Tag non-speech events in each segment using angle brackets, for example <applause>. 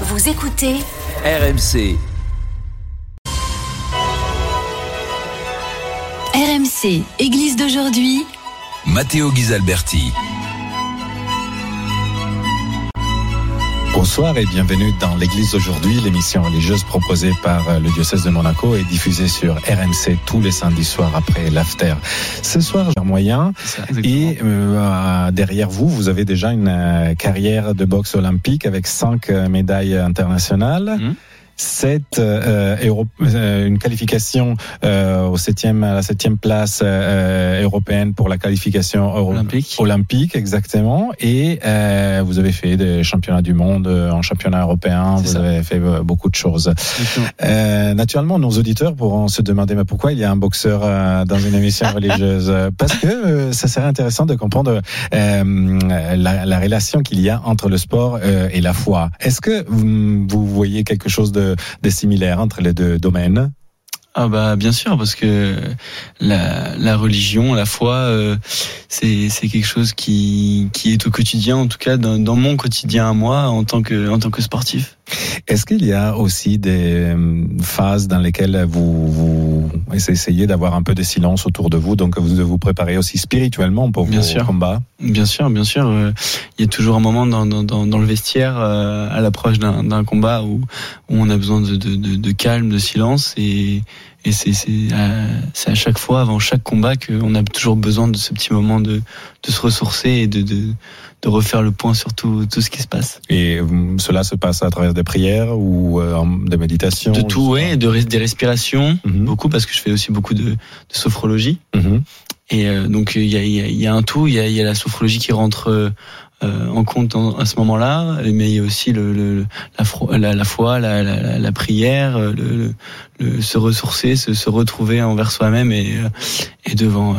Vous écoutez RMC. RMC, Église d'aujourd'hui. Matteo Ghisalberti. Bonsoir et bienvenue dans l'Église d'aujourd'hui, l'émission religieuse proposée par euh, le diocèse de Monaco et diffusée sur RMC tous les samedis soirs après l'after. Ce soir, j'ai un moyen et euh, derrière vous, vous avez déjà une euh, carrière de boxe olympique avec cinq euh, médailles internationales. Mhm. Sept, euh, Euro- euh, une qualification euh, au septième, à la septième place euh, européenne pour la qualification euro- Olympique. olympique exactement. Et euh, vous avez fait des championnats du monde euh, en championnat européen. Vous ça. avez fait euh, beaucoup de choses. Euh, naturellement nos auditeurs pourront se demander mais pourquoi il y a un boxeur euh, dans une émission <laughs> religieuse? Euh, parce que euh, ça serait intéressant de comprendre euh, la, la relation qu'il y a entre le sport euh, et la foi. Est-ce que vous, vous voyez quelque chose de, de similaire entre les deux domaines? Ah bah bien sûr parce que la, religion, la foi, euh, c'est c'est quelque chose qui qui est au quotidien, en tout cas dans, dans mon quotidien à moi en tant que en tant que sportif. Est-ce qu'il y a aussi des euh, phases dans lesquelles vous, vous essayez d'avoir un peu de silence autour de vous, donc vous vous préparez aussi spirituellement pour Bien vos sûr. combats? Bien sûr, bien sûr. euh, Il y a toujours un moment dans, dans, dans, dans le vestiaire, euh, à l'approche d'un d'un combat, où, où on a besoin de, de, de, de calme, de silence. Et, et c'est c'est à, c'est à chaque fois, avant chaque combat, qu'on a toujours besoin de ce petit moment de, de se ressourcer et de, de, de refaire le point sur tout, tout ce qui se passe. Et euh, cela se passe à travers des prières ou euh, des méditations De tout, ouais, de, des respirations. Mhm. beaucoup, parce que je fais aussi beaucoup de, de sophrologie. Mhm. Et euh, donc il y a, il y, a, il y a un tout, il y a, il y a la sophrologie qui rentre euh, en compte en- à ce moment-là, mais il y a aussi le, le- la, fro- la, la foi, la, la, prière, euh, le, le- le- se ressourcer, se, se retrouver envers soi-même et, euh, et devant,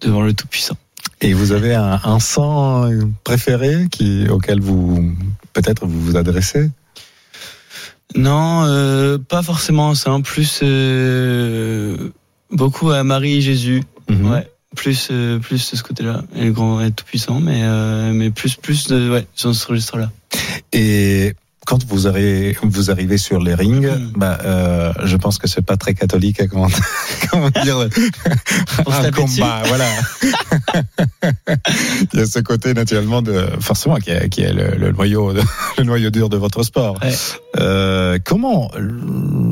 devant le Tout-Puissant. Et vous avez un, un sang préféré qui, auquel vous peut-être vous vous adressez? Non, euh, pas forcément, c'est un plus euh, beaucoup à Marie et Jésus. Mhm. Ouais. Plus, euh, plus de ce côté-là, et le grand et tout puissant, mais euh, mais plus plus de ouais sur ce registre-là. Et quand vous arrivez, vous arrivez sur les rings, Mhm. bah, euh, je pense que c'est pas très catholique, hein, comment, <laughs> comment dire, un dessus. combat, voilà. <laughs> Il y a ce côté naturellement de, forcément, qui est, qui est le, le noyau, <laughs> le noyau dur de votre sport. Ouais. Euh, comment,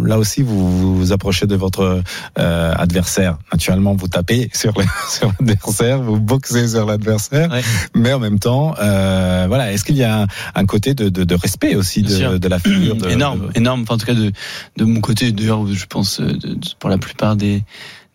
là aussi, vous vous approchez de votre euh, adversaire? Naturellement, vous tapez sur l'adversaire, vous boxez sur l'adversaire, Ouais. mais en même temps, euh, voilà, est-ce qu'il y a un, un côté de, de, de respect aussi de, de la figure de, énorme, de- énorme. Enfin, en tout cas, de, de mon côté, d'ailleurs, je pense euh, de- de- pour la plupart des,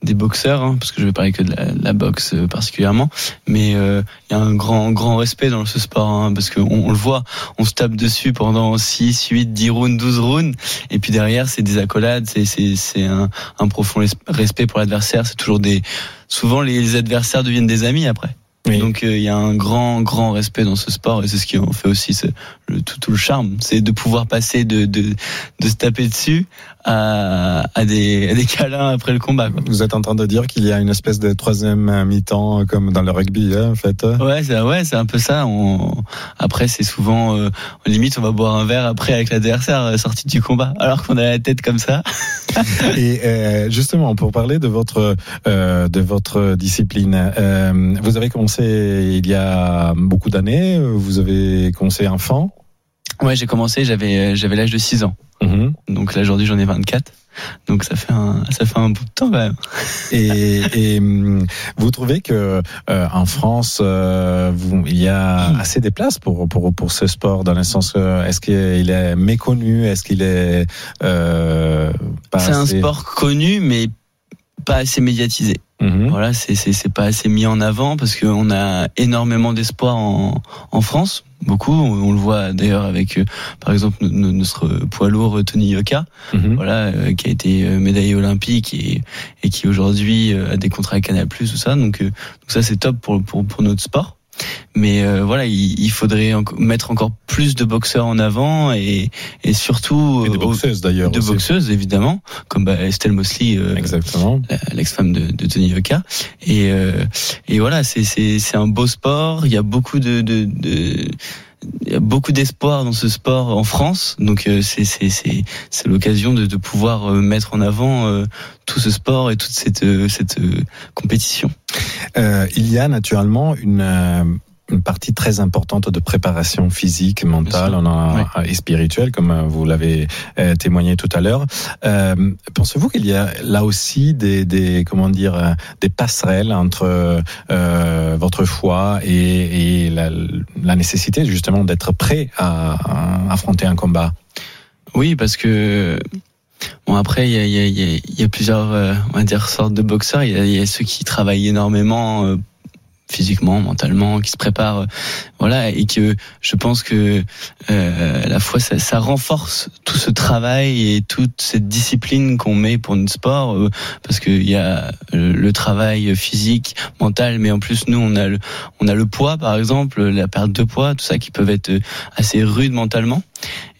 des boxeurs, hein, parce que je vais parler que de la, la boxe euh, particulièrement, mais euh, il y a un grand, grand respect dans ce sport, hein, parce qu'on on le voit, on se tape dessus pendant 6, 8, 10 rounds, 12 rounds, et puis derrière, c'est des accolades, c'est, c'est, c'est un, un profond res- respect pour l'adversaire, c'est toujours des... Souvent, les adversaires deviennent des amis après. Oui. Donc euh, il y a un grand grand respect dans ce sport et c'est ce qui en fait aussi le, tout, tout le charme, c'est de pouvoir passer de, de, de se taper dessus à, à, des, à des câlins après le combat. Quoi. Vous êtes en train de dire qu'il y a une espèce de troisième mi-temps comme dans le rugby, hein, en fait. Ouais, c'est ouais, c'est un peu ça. On... Après, c'est souvent euh, limite, on va boire un verre après avec l'adversaire euh, sorti du combat, alors qu'on a la tête comme ça. <laughs> Et euh, justement, pour parler de votre euh, de votre discipline, euh, vous avez commencé il y a beaucoup d'années. Vous avez commencé enfant. Ouais, j'ai commencé, j'avais euh, j'avais l'âge de 6 ans. Mhm. Donc là aujourd'hui, j'en ai 24. Donc ça fait un ça fait un bout de temps quand même. <laughs> Et, et hum, vous trouvez que euh, en France, euh, vous- il y a assez de places pour pour pour ce sport dans le sens est-ce qu'il est méconnu, est-ce qu'il est euh, pas C'est un sport connu mais pas assez médiatisé. Mhm. Voilà, c'est pas assez mis en avant parce qu'on a énormément d'espoir en en France, beaucoup. On, on le voit d'ailleurs avec, euh, par exemple, no- no- notre poids lourd Tony Yoka, Mhm. voilà, euh, qui a été euh, médaillé olympique et et qui aujourd'hui euh, a des contrats à Canal+, tout ça. Donc euh, donc ça c'est top pour pour pour notre sport. Mais euh, voilà, il, il faudrait enco- mettre encore plus de boxeurs en avant et et surtout Et au- boxeuses d'ailleurs. de aussi. boxeuses évidemment, comme bah, Estelle Mosley. euh, Exactement. l'ex-femme de, de Tony Yoka. Et, euh, et voilà, c'est, c'est, c'est un beau sport. Il y a beaucoup de, de, de, il y a beaucoup d'espoir dans ce sport en France, donc euh, c'est c'est c'est c'est l'occasion de, de pouvoir euh, mettre en avant euh, tout ce sport et toute cette cette euh, compétition. Il y a naturellement une, une partie très importante de préparation physique, mentale Bien on a, et spirituelle, comme euh, vous l'avez euh, témoigné tout à l'heure. Euh, Pensez-vous qu'il y a là aussi des, des comment dire des passerelles entre euh, votre foi et, et la, la nécessité justement d'être prêt à, à affronter un combat? Oui, parce que bon après il y a, il y, a, il y a- il y a plusieurs euh, on va dire sortes de boxeurs. Il y a, ceux qui travaillent énormément physiquement, mentalement, qui se préparent, euh, voilà, et que je pense que euh, la foi ça, ça renforce tout ce travail et toute cette discipline qu'on met pour notre sport, euh, parce qu'il y a euh, le travail physique, mental, mais en plus nous on a le on a le poids par exemple, la perte de poids, tout ça qui peuvent être euh, assez rudes mentalement.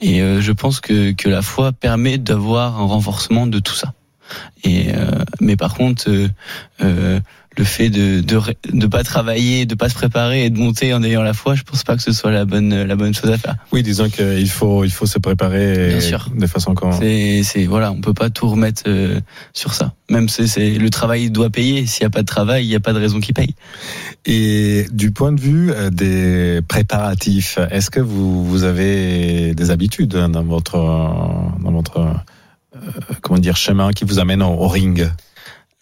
Et euh, je pense que, que la foi permet d'avoir un renforcement de tout ça. Et mais par contre, le fait de, de de pas travailler, de pas se préparer et de monter en ayant la foi, je pense pas que ce soit la bonne la bonne chose à faire. Oui, disons qu'il faut il faut se préparer Bien sûr. de façon qu'on C'est c'est voilà, on peut pas tout remettre euh, sur ça. Même c'est c'est le travail doit payer. S'il y a pas de travail, il y a pas de raison qui paye. Et du point de vue euh, des préparatifs, est-ce que vous, vous avez des habitudes hein, dans votre, dans votre euh, comment dire, chemin qui vous amène au, au ring?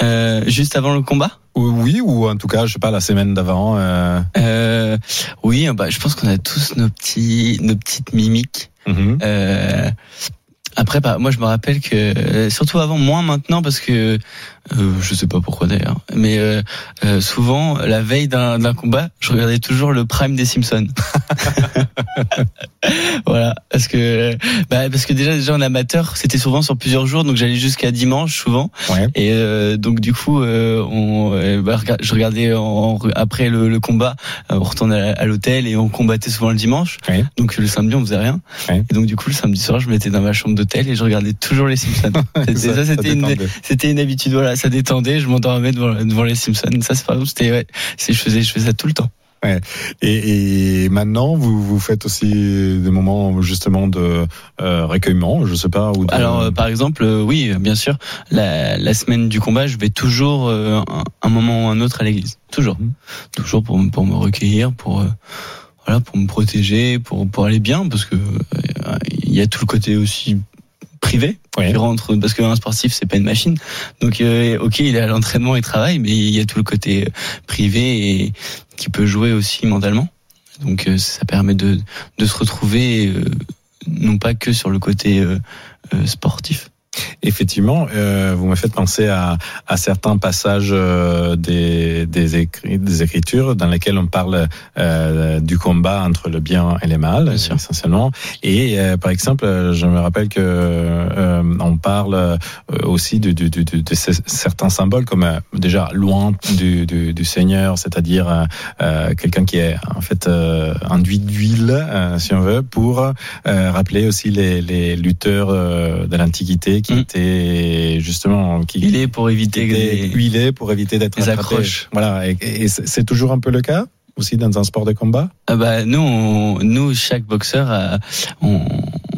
Euh, juste avant le combat. Ou- Oui, ou en tout cas, je sais pas, la semaine d'avant. euh, Euh, oui, bah, je pense qu'on a tous nos petits nos petites mimiques. mhm. Euh, après, bah, moi, je me rappelle que, euh, surtout avant, moins maintenant, parce que euh, je sais pas pourquoi d'ailleurs, mais euh, euh, souvent, la veille d'un combat, je regardais toujours le prime des Simpsons. <laughs> voilà, parce que, bah, parce que déjà, déjà en amateur, c'était souvent sur plusieurs jours, donc j'allais jusqu'à dimanche souvent. Ouais. Et euh, donc du coup, euh, on, euh, bah, je regardais en- après le, le combat, euh, on retournait à, l'hôtel et on combattait souvent le dimanche. Ouais. Donc le samedi, on faisait rien. Ouais. Et donc du coup, le samedi soir, je m'étais dans ma chambre et je regardais toujours les Simpsons. <laughs> C'était- ça, ça c'était une, habitude. Voilà, ça détendait. Je m'endormais devant, devant les Simpsons. Ça, c'est exemple, c'était, ouais, je faisais, je faisais ça tout le temps. Et, et maintenant, vous, vous faites aussi des moments justement de euh, recueillement, je sais pas. Ou de... Alors, euh, par exemple, euh, oui, bien sûr, la, la semaine du combat, je vais toujours un, un moment ou un autre à l'église, toujours, Mhm. toujours pour me- pour me recueillir, pour voilà, pour me protéger, pour pour aller bien, parce que il y a tout le côté aussi privé qui rentre parce qu'un sportif c'est pas une machine. Donc euh, ok il est à l'entraînement il travaille mais il y a tout le côté euh, privé et qui peut jouer aussi mentalement. Donc euh, ça permet de de se retrouver euh, non pas que sur le côté euh, euh, sportif Effectivement, euh, vous me faites penser à, à certains passages euh, des, des, écri- des écritures dans lesquels on parle euh, du combat entre le bien et le mal, essentiellement. Et euh, par exemple, je me rappelle que euh, on parle euh, aussi de, de, de, de- de ce- certains symboles comme euh, déjà loin du, du, du Seigneur, c'est-à-dire quelqu'un qui est en fait euh, enduit d'huile, euh, si on veut, pour euh, rappeler aussi les, les lutteurs de l'Antiquité qui Mm. Étaient justement qui il est pour éviter huilés pour éviter d'être les accroches. Voilà, et, et c'est toujours un peu le cas aussi dans un sport de combat? Ah bah nous, on- nous chaque boxeur, a- on,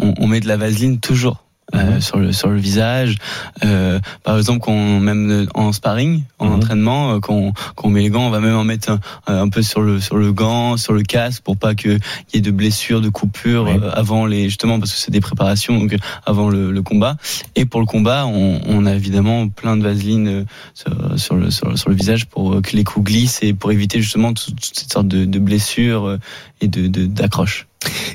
on, on met de la vaseline toujours. Euh, Mhm. sur le sur le visage euh, par exemple qu'on même en sparring en Mhm. entraînement euh, qu'on qu'on met les gants on va même en mettre un, un peu sur le sur le gant sur le casque pour pas que il y ait de blessures de coupures Oui. euh, avant les justement parce que c'est des préparations donc euh, avant le, le combat et pour le combat on, on a évidemment plein de vaseline euh, sur, sur le sur, sur le visage pour euh, que les coups glissent et pour éviter justement toutes toutes ces sortes de, de blessures euh, et de de- d'accroches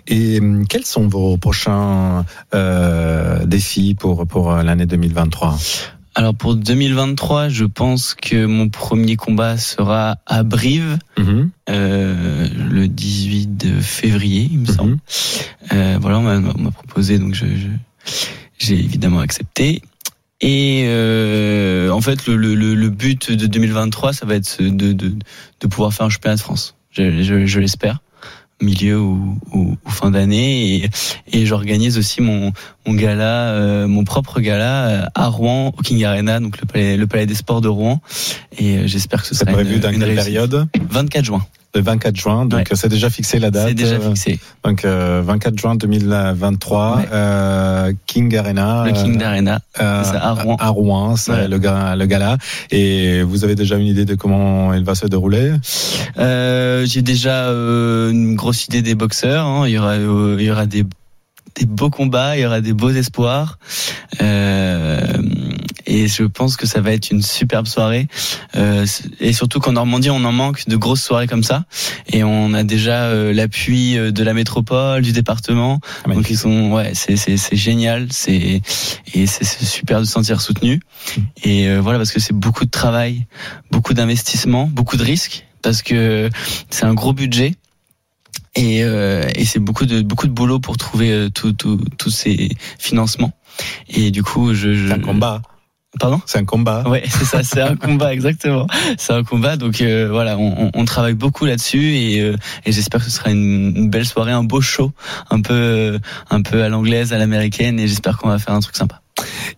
Et hum, quels sont vos prochains euh, défis pour pour euh, l'année 2023 Alors pour 2023, je pense que mon premier combat sera à Brive Mhm, euh, le 18 de février, il me semble. mhm. Euh, voilà, on m'a- proposé, donc je j'ai évidemment accepté. Et euh, en fait, le, le, le- le but de 2023, ça va être de, de, de pouvoir faire un championnat de France. Je, je, je l'espère, milieu ou, ou, ou fin d'année. Et, et j'organise aussi mon, mon gala, euh, mon propre gala euh, à Rouen, au King Arena, donc le palais, le palais des sports de Rouen. Et euh, j'espère que ce sera prévu une, dans une période? 24 juin. Le 24 juin. Donc Ouais. c'est déjà fixé la date. C'est déjà euh, fixé. Donc euh, 24 juin 2023, Ouais. euh, King Arena. Le King euh, euh, c'est à Rouen. À Rouen, c'est Ouais. le, ga- le gala. Et vous avez déjà une idée de comment il va se dérouler? Euh, J'ai déjà euh, une grosse idée des boxeurs. hein. Il y aura, euh, il y aura des, des beaux combats, il y aura des beaux espoirs. Euh, et je pense que ça va être une superbe soirée. Euh, et surtout qu'en Normandie, on en manque de grosses soirées comme ça. Et on a déjà euh, l'appui euh, de la métropole, du département. Ah, Donc ils sont, ouais, c'est c'est c'est génial. C'est et c'est super de se sentir soutenu. Et euh, voilà parce que c'est beaucoup de travail, beaucoup d'investissement, beaucoup de risques parce que c'est un gros budget. Et, euh, et c'est beaucoup de beaucoup de boulot pour trouver euh, tout- tout- tous ces financements. Et du coup, je, je un combat. Pardon? C'est un combat. Ouais, c'est ça, c'est un combat exactement. C'est un combat, donc euh, voilà, on, on- travaille beaucoup là-dessus et, euh, et j'espère que ce sera une, une belle soirée, un beau show, un peu euh, un peu à l'anglaise, à l'américaine, et j'espère qu'on va faire un truc sympa.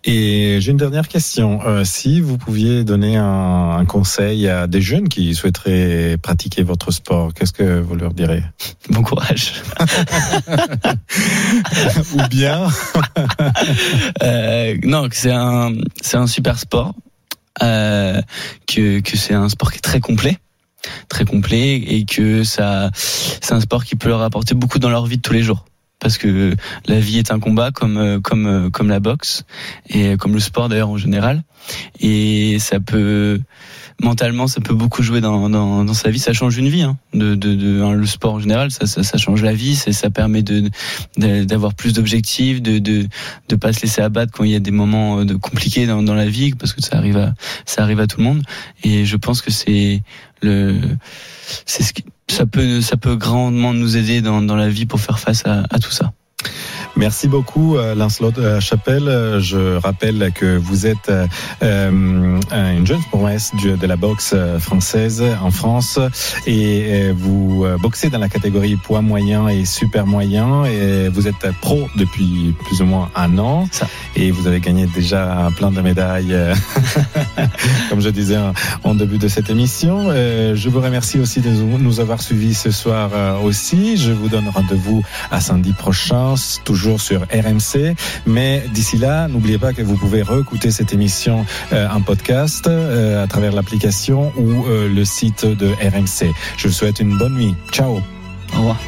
Et j'ai une dernière question. Euh, si vous pouviez donner un, un conseil à des jeunes qui souhaiteraient pratiquer votre sport, qu'est-ce que vous leur direz? Bon courage. <laughs> Ou bien <laughs> Euh, non, que c'est un c'est un super sport, euh, que que c'est un sport qui est très complet très complet et que ça c'est un sport qui peut leur apporter beaucoup dans leur vie de tous les jours parce que la vie est un combat comme euh, comme euh, comme la boxe et comme le sport d'ailleurs en général. Et ça peut mentalement ça peut beaucoup jouer dans, dans, dans sa vie. Ça change une vie hein. de, de, de hein, le sport en général ça, ça, ça change la vie. C'est ça permet de de- d'avoir plus d'objectifs de, de de pas se laisser abattre quand il y a des moments euh, de compliqués dans, dans la vie parce que ça arrive à ça arrive à tout le monde. Et je pense que c'est le c'est ce qui, ça peut ça peut grandement nous aider dans, la vie pour faire face à tout ça Merci beaucoup, euh, Lancelot euh, Chapelle. Euh, Je rappelle que vous êtes une jeune promesse de la boxe française en France et vous boxez dans la catégorie poids moyen et super moyen et vous êtes pro depuis plus ou moins un an Ça. et vous avez gagné déjà plein de médailles, <laughs> comme je disais en- début de cette émission. Je vous remercie aussi de nous avoir suivis ce soir aussi. Je vous donne rendez-vous à samedi prochain, s- toujours sur RMC. Mais d'ici là, n'oubliez pas que vous pouvez réécouter cette émission euh, en podcast euh, à travers l'application ou euh, le site de RMC. Je vous souhaite une bonne nuit. Ciao. au revoir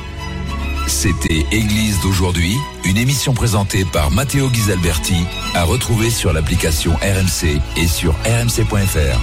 C'était Église d'aujourd'hui, une émission présentée par Matteo Ghisalberti, à retrouver sur l'application RMC et sur rmc.fr.